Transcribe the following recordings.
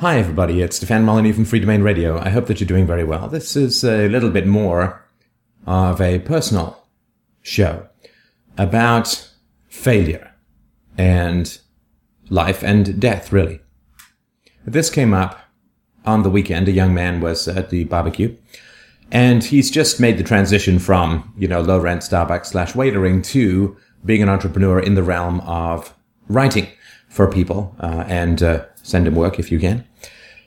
Hi, everybody. It's Stefan Molyneux from Freedomain Radio. I hope that you're doing very well. This is a little bit more of a personal show about failure and life and death, really. This came up on the weekend. A young man was at the barbecue and he's just made the transition from, you know, low rent Starbucks slash waitering to being an entrepreneur in the realm of writing for people uh, and uh, send him work if you can.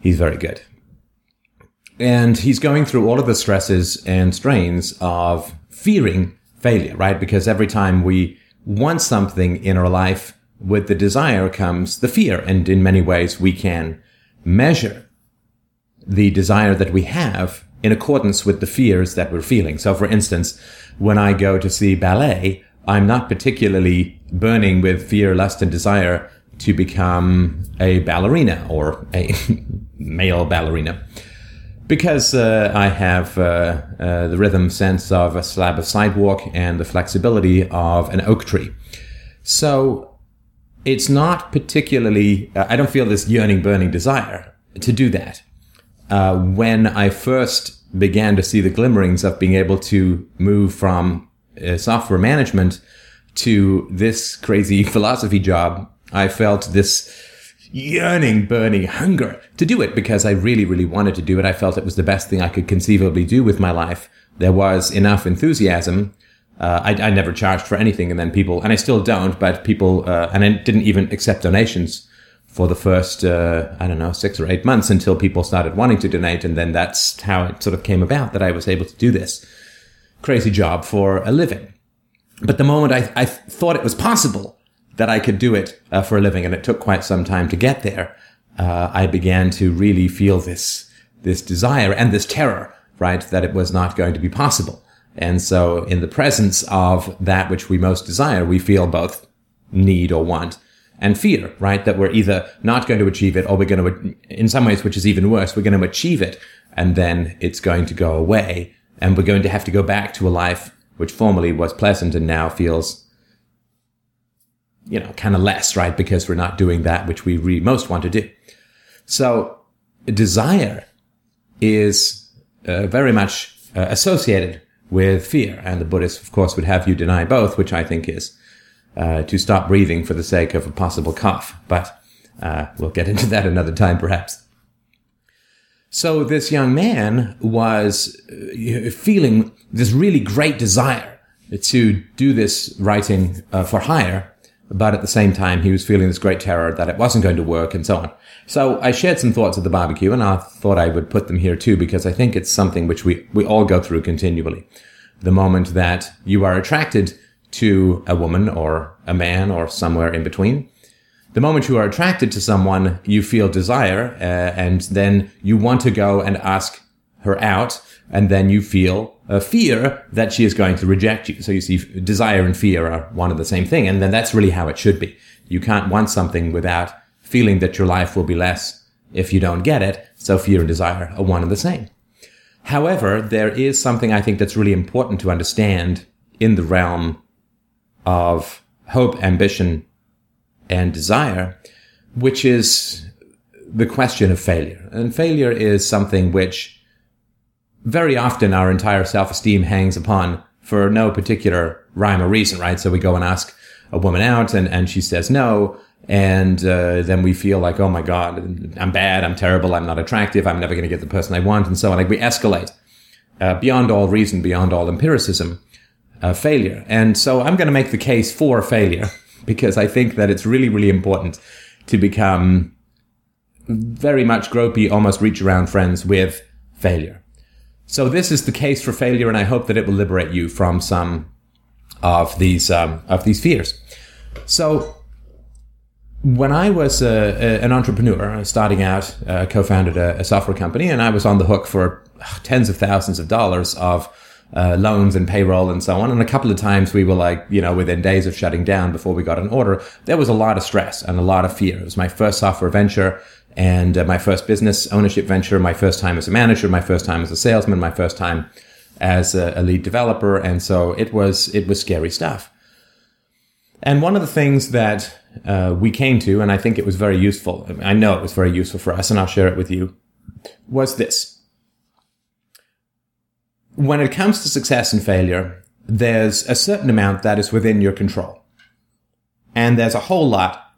He's very good. And he's going through all of the stresses and strains of fearing failure, right? Because every time we want something in our life, with the desire comes the fear. And in many ways, we can measure the desire that we have in accordance with the fears that we're feeling. So, for instance, when I go to see ballet, I'm not particularly burning with fear, lust, and desire to become a ballerina or a male ballerina because uh, I have uh, uh, the rhythm sense of a slab of sidewalk and the flexibility of an oak tree. So it's not particularly, uh, I don't feel this yearning, burning desire to do that. Uh, when I first began to see the glimmerings of being able to move from uh, software management to this crazy philosophy job, I felt this yearning, burning hunger to do it because I really, really wanted to do it. I felt it was the best thing I could conceivably do with my life. There was enough enthusiasm. Uh, I, I, never charged for anything, and then people, and I still don't, but people, uh, and I didn't even accept donations for the first, uh, I don't know, six or eight months until people started wanting to donate, and then that's how it sort of came about that I was able to do this crazy job for a living. But the moment I, I thought it was possible that I could do it uh, for a living, and it took quite some time to get there. Uh, I began to really feel this this desire and this terror, right, that it was not going to be possible. And so, in the presence of that which we most desire, we feel both need or want and fear, right? That we're either not going to achieve it or we're going to, in some ways, which is even worse, we're going to achieve it and then it's going to go away and we're going to have to go back to a life which formerly was pleasant and now feels you know, kind of less, right? Because we're not doing that which we really most want to do. So desire is uh, very much uh, associated with fear. And the Buddhists, of course, would have you deny both, which I think is uh, to stop breathing for the sake of a possible cough. But uh, we'll get into that another time, perhaps. So this young man was uh, feeling this really great desire to do this writing uh, for hire but at the same time, he was feeling this great terror that it wasn't going to work and so on. So I shared some thoughts at the barbecue and I thought I would put them here too because I think it's something which we, we all go through continually. The moment that you are attracted to a woman or a man or somewhere in between, the moment you are attracted to someone, you feel desire uh, and then you want to go and ask her out and then you feel a fear that she is going to reject you. So you see, desire and fear are one and the same thing, and then that's really how it should be. You can't want something without feeling that your life will be less if you don't get it. So fear and desire are one and the same. However, there is something I think that's really important to understand in the realm of hope, ambition, and desire, which is the question of failure. And failure is something which very often our entire self-esteem hangs upon for no particular rhyme or reason, right? So we go and ask a woman out and, and she says no. And uh, then we feel like, oh my God, I'm bad, I'm terrible, I'm not attractive, I'm never going to get the person I want, and so on. Like we escalate uh, beyond all reason, beyond all empiricism, uh, failure. And so I'm going to make the case for failure because I think that it's really, really important to become very much gropey, almost reach around friends with failure. So this is the case for failure, and I hope that it will liberate you from some of these um, of these fears. So when I was uh, an entrepreneur starting out, uh, co-founded a, a, software company, and I was on the hook for tens of thousands of dollars of uh, loans and payroll and so on. And a couple of times we were like, you know, within days of shutting down before we got an order, there was a lot of stress and a lot of fear. It was my first software venture and uh, my first business ownership venture, my first time as a manager, my first time as a salesman, my first time as a, a lead developer, and so it was it was scary stuff. And one of the things that uh, we came to, and I think it was very useful. I know it was very useful for us, and I'll share it with you. Was this: when it comes to success and failure, there's a certain amount that is within your control, and there's a whole lot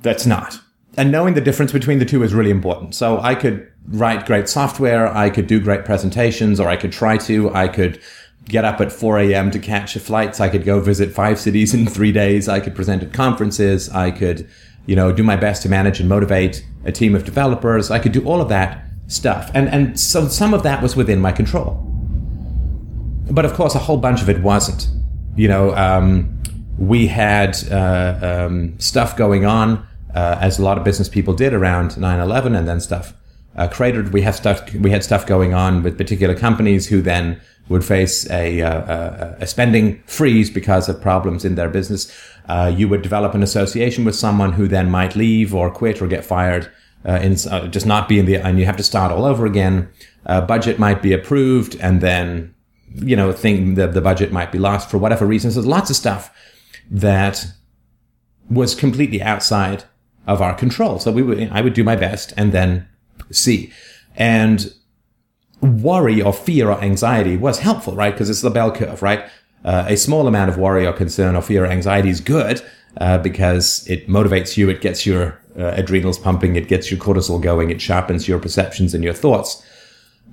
that's not. And knowing the difference between the two is really important. So I could write great software, I could do great presentations, or I could try to. I could get up at 4 a.m. to catch flights. I could go visit five cities in three days. I could present at conferences. I could, you know, do my best to manage and motivate a team of developers. I could do all of that stuff. And, and so some of that was within my control. But of course, a whole bunch of it wasn't. You know, um, we had uh, um, stuff going on, uh, as a lot of business people did around 9 11 and then stuff uh, cratered. We have stuff, we had stuff going on with particular companies who then would face a, uh, a, spending freeze because of problems in their business. Uh, you would develop an association with someone who then might leave or quit or get fired, uh, in, uh, just not be in the, and you have to start all over again. Uh, budget might be approved and then, you know, think the, the budget might be lost for whatever reasons. There's lots of stuff that was completely outside of our control. So we would, I would do my best and then see. And worry or fear or anxiety was helpful, right? Because it's the bell curve, right? Uh, a small amount of worry or concern or fear or anxiety is good uh, because it motivates you, it gets your uh, adrenals pumping, it gets your cortisol going, it sharpens your perceptions and your thoughts.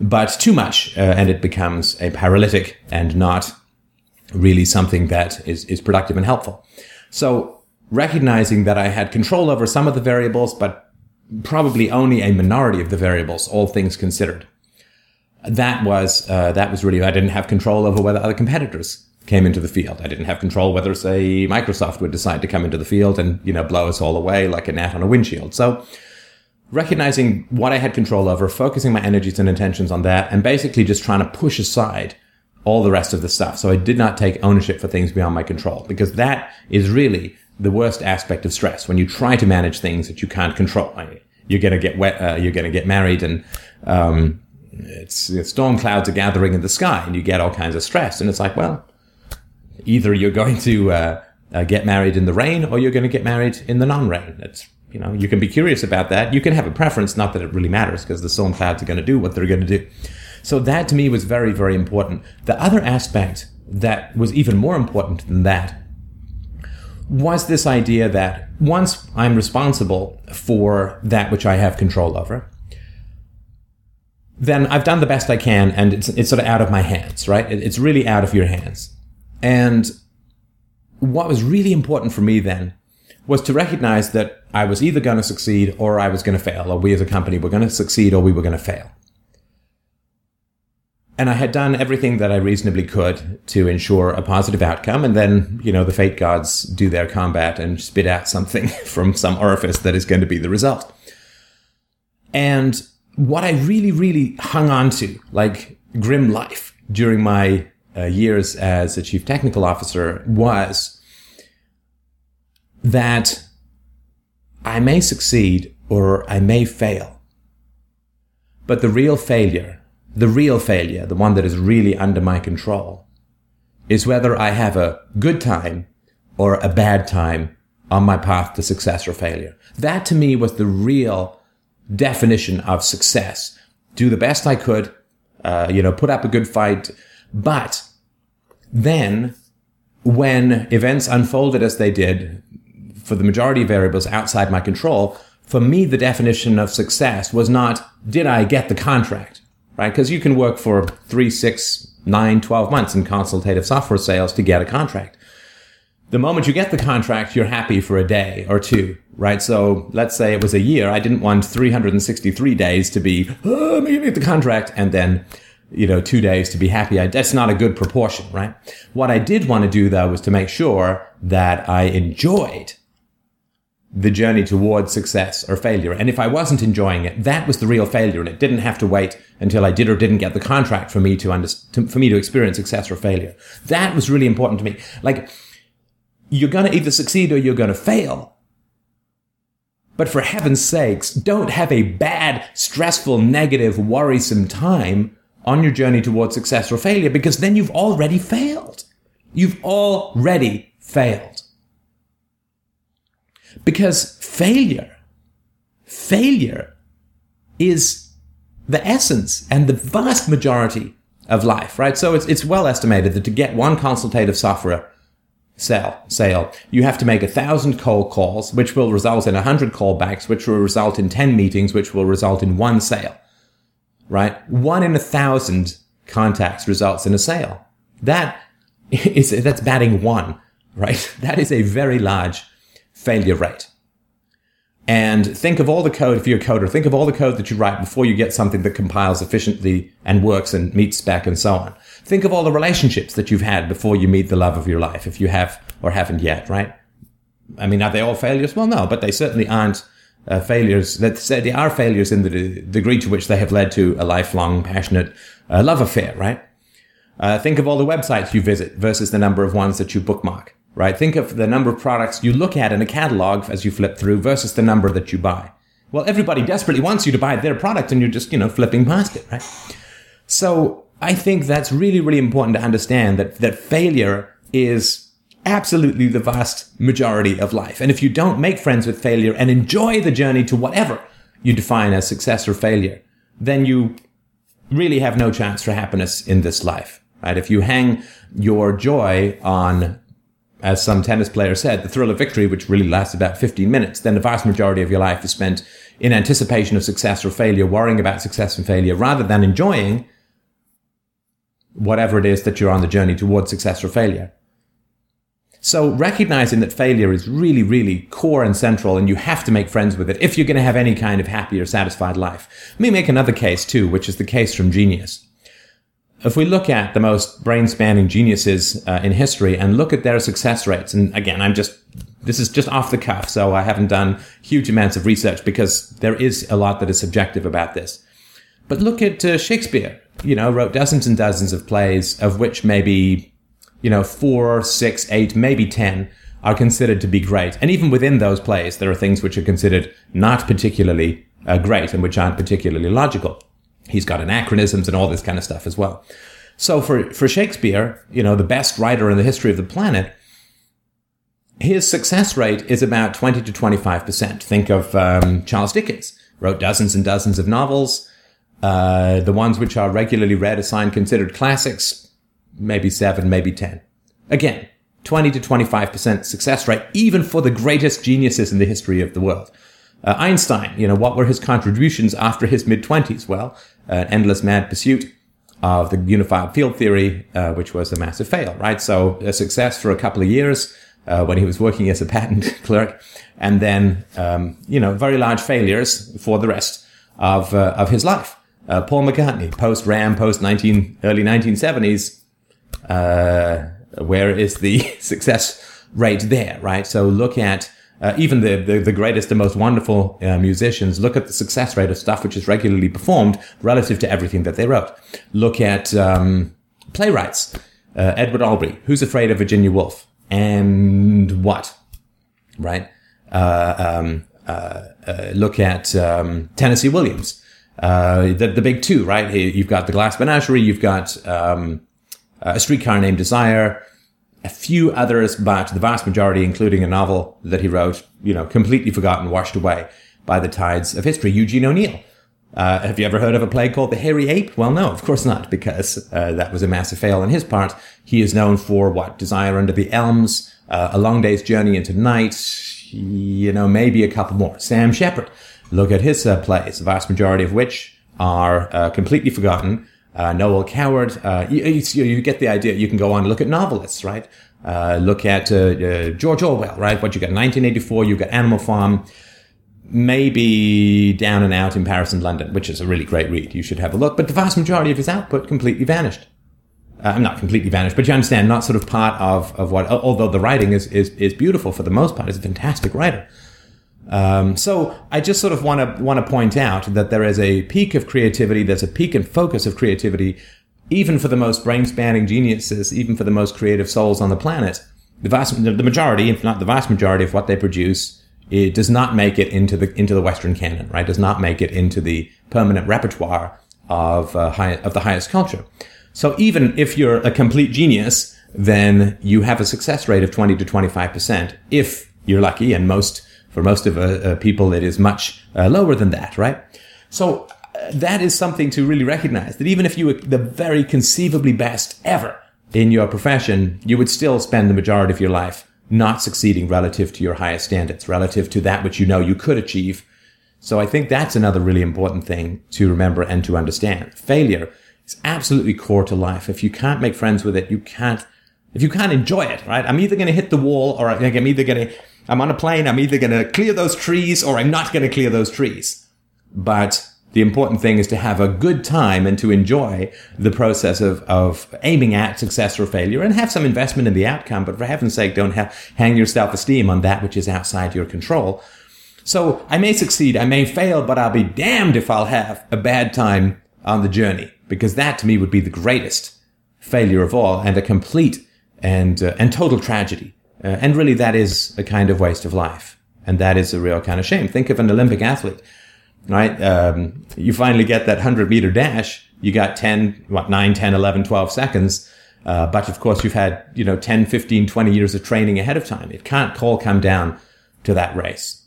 But too much, uh, and it becomes a paralytic and not really something that is, is productive and helpful. So recognizing that I had control over some of the variables, but probably only a minority of the variables, all things considered that was uh, that was really I didn't have control over whether other competitors came into the field. I didn't have control whether say Microsoft would decide to come into the field and you know blow us all away like a gnat on a windshield. So recognizing what I had control over, focusing my energies and intentions on that, and basically just trying to push aside all the rest of the stuff. So I did not take ownership for things beyond my control because that is really the worst aspect of stress when you try to manage things that you can't control. You're going to get wet, uh, you're going to get married and, um, it's storm clouds are gathering in the sky and you get all kinds of stress. And it's like, well, either you're going to uh, uh, get married in the rain or you're going to get married in the non-rain. It's you know you can be curious about that. You can have a preference, not that it really matters because the storm clouds are going to do what they're going to do. So that to me was very very important. The other aspect that was even more important than that was this idea that once I'm responsible for that which I have control over, then I've done the best I can and it's, it's sort of out of my hands, right? It's really out of your hands. And what was really important for me then was to recognize that I was either going to succeed or I was going to fail, or we as a company were going to succeed or we were going to fail. And I had done everything that I reasonably could to ensure a positive outcome. And then, you know, the fate gods do their combat and spit out something from some orifice that is going to be the result. And what I really, really hung on to, like grim life during my uh, years as a chief technical officer, was that I may succeed or I may fail. But the real failure, the real failure, the one that is really under my control, is whether I have a good time or a bad time on my path to success or failure. That to me was the real definition of success. Do the best I could, uh, you know, put up a good fight. But then when events unfolded as they did for the majority of variables outside my control, for me, the definition of success was not, did I get the contract? Right? Because you can work for three, six, nine, 12 months in consultative software sales to get a contract the moment you get the contract, you're happy for a day or two, right? So let's say it was a year. I didn't want 363 days to be, oh, let me get the contract, and then, you know, two days to be happy. I, that's not a good proportion, right? What I did want to do though was to make sure that I enjoyed the journey towards success or failure. And if I wasn't enjoying it, that was the real failure. And it didn't have to wait until I did or didn't get the contract for me to, under, to for me to experience success or failure. That was really important to me. Like, you're going to either succeed or you're going to fail. But for heaven's sakes, don't have a bad, stressful, negative, worrisome time on your journey towards success or failure because then you've already failed. You've already failed. Because failure, failure is the essence and the vast majority of life, right? So it's, it's well estimated that to get one consultative software sale, sale, you have to make a thousand cold calls, which will result in a hundred callbacks, which will result in 10 meetings, which will result in one sale, right? One in a thousand contacts results in a sale. That is, that's batting one, right? That is a very large failure rate. And think of all the code, if you're a coder, think of all the code that you write before you get something that compiles efficiently and works and meets spec and so on. Think of all the relationships that you've had before you meet the love of your life, if you have or haven't yet, right? I mean, are they all failures? Well, no, but they certainly aren't uh, failures. They are failures in the degree to which they have led to a lifelong, passionate uh, love affair, right? Uh, think of all the websites you visit versus the number of ones that you bookmark, right? Think of the number of products you look at in a catalog as you flip through versus the number that you buy. Well, everybody desperately wants you to buy their product and you're just, you know, flipping past it, right? So I think that's really, really important to understand that, that failure is absolutely the vast majority of life. And if you don't make friends with failure and enjoy the journey to whatever you define as success or failure, then you really have no chance for happiness in this life right? If you hang your joy on, as some tennis player said, the thrill of victory, which really lasts about 15 minutes, then the vast majority of your life is spent in anticipation of success or failure, worrying about success and failure, rather than enjoying whatever it is that you're on the journey towards success or failure. So recognizing that failure is really, really core and central and you have to make friends with it if you're going to have any kind of happy or satisfied life. Let me make another case too, which is the case from genius if we look at the most brain spanning geniuses uh, in history and look at their success rates, and again, I'm just, this is just off the cuff, so I haven't done huge amounts of research because there is a lot that is subjective about this. But look at uh, Shakespeare, you know, wrote dozens and dozens of plays, of which maybe, you know, four, six, eight, maybe 10 are considered to be great. And even within those plays, there are things which are considered not particularly uh, great and which aren't particularly logical. He's got anachronisms and all this kind of stuff as well. So for, for Shakespeare, you know, the best writer in the history of the planet, his success rate is about 20 to 25%. Think of um, Charles Dickens, wrote dozens and dozens of novels. Uh, the ones which are regularly read, assigned considered classics, maybe seven, maybe 10. Again, 20 to 25% success rate, even for the greatest geniuses in the history of the world. Uh, Einstein, you know, what were his contributions after his mid twenties? Well, uh, endless mad pursuit of the unified field theory, uh, which was a massive fail, right? So a success for a couple of years uh, when he was working as a patent clerk, and then um, you know very large failures for the rest of uh, of his life. Uh, Paul McCartney, post Ram, post nineteen early nineteen seventies. where is the success rate there, right? So look at uh, even the, the, the, greatest and most wonderful uh, musicians look at the success rate of stuff which is regularly performed relative to everything that they wrote. Look at um, playwrights. Uh, Edward Albee, Who's Afraid of Virginia Woolf? And what? Right? Uh, um, uh, uh, look at um, Tennessee Williams. the, the big two, right? You've got The Glass Menagerie, you've got um, A Streetcar Named Desire, a few others, but the vast majority, including a novel that he wrote, you know, completely forgotten, washed away by the tides of history. Eugene O'Neill. Uh, have you ever heard of a play called The Hairy Ape? Well, no, of course not, because uh, that was a massive fail on his part. He is known for what? Desire Under the Elms, uh, A Long Day's Journey into Night, you know, maybe a couple more. Sam Shepard. Look at his uh, plays, the vast majority of which are uh, completely forgotten uh, Noel Coward. Uh, you, you, you, get the idea. You can go on and look at novelists, right? Uh, look at uh, uh, George Orwell, right? What you got? 1984. You've got Animal Farm. Maybe Down and Out in Paris and London, which is a really great read. You should have a look. But the vast majority of his output completely vanished. Uh, not completely vanished, but you understand, not sort of part of, of what, although the writing is, is, is beautiful for the most part, he's a fantastic writer. Um, so I just sort of want to want to point out that there is a peak of creativity. There's a peak and focus of creativity, even for the most brain spanning geniuses, even for the most creative souls on the planet. The vast, the majority, if not the vast majority, of what they produce, it does not make it into the into the Western canon. Right? Does not make it into the permanent repertoire of uh, high, of the highest culture. So even if you're a complete genius, then you have a success rate of 20 to 25 percent if you're lucky, and most For most of uh, uh, people, it is much uh, lower than that, right? So uh, that is something to really recognize that even if you were the very conceivably best ever in your profession, you would still spend the majority of your life not succeeding relative to your highest standards, relative to that which you know you could achieve. So I think that's another really important thing to remember and to understand. Failure is absolutely core to life. If you can't make friends with it, you can't, if you can't enjoy it, right? I'm either going to hit the wall or I'm either going to, I'm on a plane, I'm either going to clear those trees or I'm not going to clear those trees. But the important thing is to have a good time and to enjoy the process of, of aiming at success or failure and have some investment in the outcome. But for heaven's sake, don't have, hang your self-esteem on that which is outside your control. So I may succeed, I may fail, but I'll be damned if I'll have a bad time on the journey because that to me would be the greatest failure of all and a complete and, uh, and total tragedy. Uh, and really that is a kind of waste of life. And that is a real kind of shame. Think of an Olympic athlete right? Um, you finally get that 100 meter dash. You got 10, what, 9, 10, 11, 12 seconds. Uh, but of course, you've had, you know, 10, 15, 20 years of training ahead of time. It can't all come down to that race.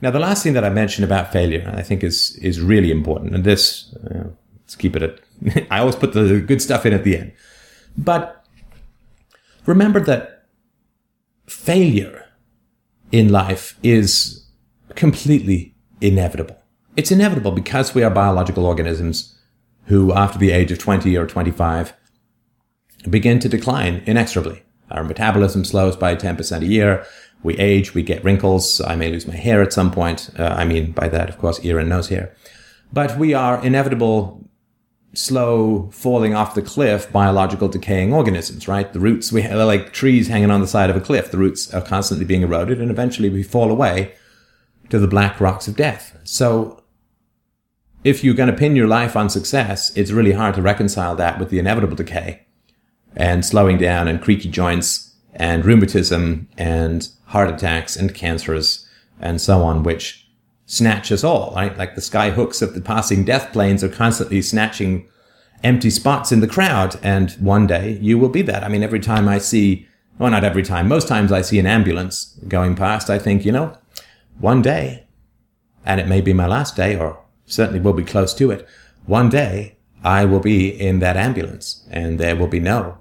Now, the last thing that I mentioned about failure, I think is, is really important. And this, uh, let's keep it at, I always put the good stuff in at the end. But remember that failure in life is completely inevitable. It's inevitable because we are biological organisms who, after the age of 20 or 25, begin to decline inexorably. Our metabolism slows by 10% a year. We age, we get wrinkles. I may lose my hair at some point. Uh, I mean, by that, of course, ear and nose hair. But we are inevitable, slow falling off the cliff, biological decaying organisms, right? The roots, we are like trees hanging on the side of a cliff. The roots are constantly being eroded and eventually we fall away to the black rocks of death. So if you're going to pin your life on success, it's really hard to reconcile that with the inevitable decay and slowing down and creaky joints and rheumatism and heart attacks and cancers and so on, which snatch us all, right? Like the sky hooks of the passing death planes are constantly snatching empty spots in the crowd. And one day you will be that. I mean, every time I see, well, not every time, most times I see an ambulance going past, I think, you know, one day, and it may be my last day or certainly will be close to it. One day I will be in that ambulance and there will be no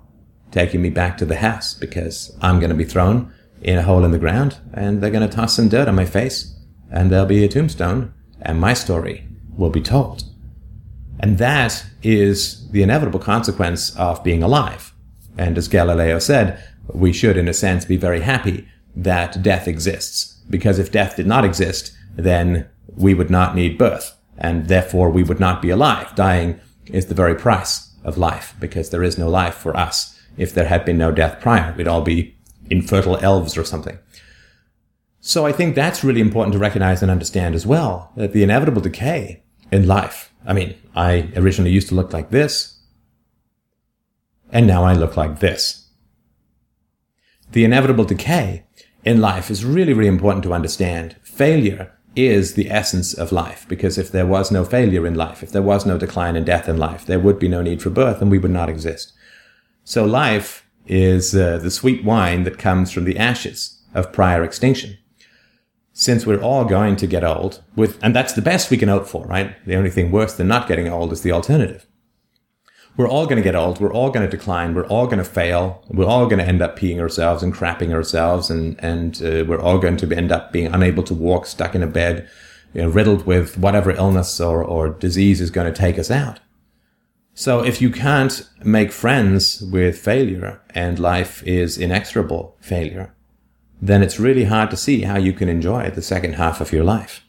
taking me back to the house because I'm going to be thrown in a hole in the ground and they're going to toss some dirt on my face and there'll be a tombstone and my story will be told. And that is the inevitable consequence of being alive. And as Galileo said, we should, in a sense, be very happy that death exists. Because if death did not exist, then we would not need birth and therefore we would not be alive. Dying is the very price of life because there is no life for us. If there had been no death prior, we'd all be infertile elves or something. So I think that's really important to recognize and understand as well that the inevitable decay in life. I mean, I originally used to look like this, and now I look like this. The inevitable decay in life is really, really important to understand. Failure is the essence of life. Because if there was no failure in life, if there was no decline and death in life, there would be no need for birth and we would not exist. So life is uh, the sweet wine that comes from the ashes of prior extinction. Since we're all going to get old with, and that's the best we can hope for, right? The only thing worse than not getting old is the alternative we're all going to get old. We're all going to decline. We're all going to fail. We're all going to end up peeing ourselves and crapping ourselves. And, and uh, we're all going to end up being unable to walk, stuck in a bed, you know, riddled with whatever illness or, or disease is going to take us out. So if you can't make friends with failure and life is inexorable failure, then it's really hard to see how you can enjoy the second half of your life.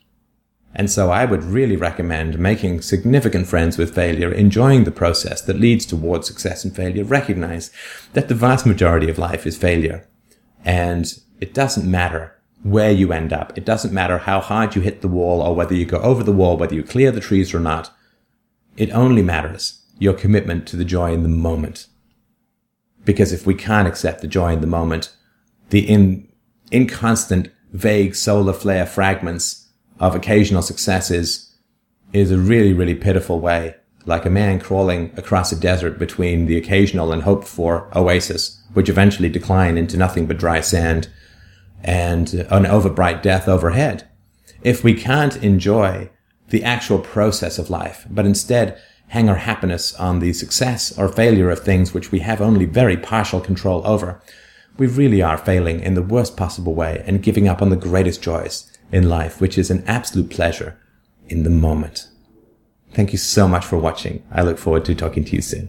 And so I would really recommend making significant friends with failure, enjoying the process that leads towards success and failure. Recognize that the vast majority of life is failure. And it doesn't matter where you end up. It doesn't matter how hard you hit the wall or whether you go over the wall, whether you clear the trees or not. It only matters your commitment to the joy in the moment. Because if we can't accept the joy in the moment, the in, inconstant, vague solar flare fragments of occasional successes is a really, really pitiful way, like a man crawling across a desert between the occasional and hoped for oasis, which eventually decline into nothing but dry sand and an overbright death overhead. If we can't enjoy the actual process of life, but instead hang our happiness on the success or failure of things which we have only very partial control over, we really are failing in the worst possible way and giving up on the greatest joys in life, which is an absolute pleasure in the moment. Thank you so much for watching. I look forward to talking to you soon.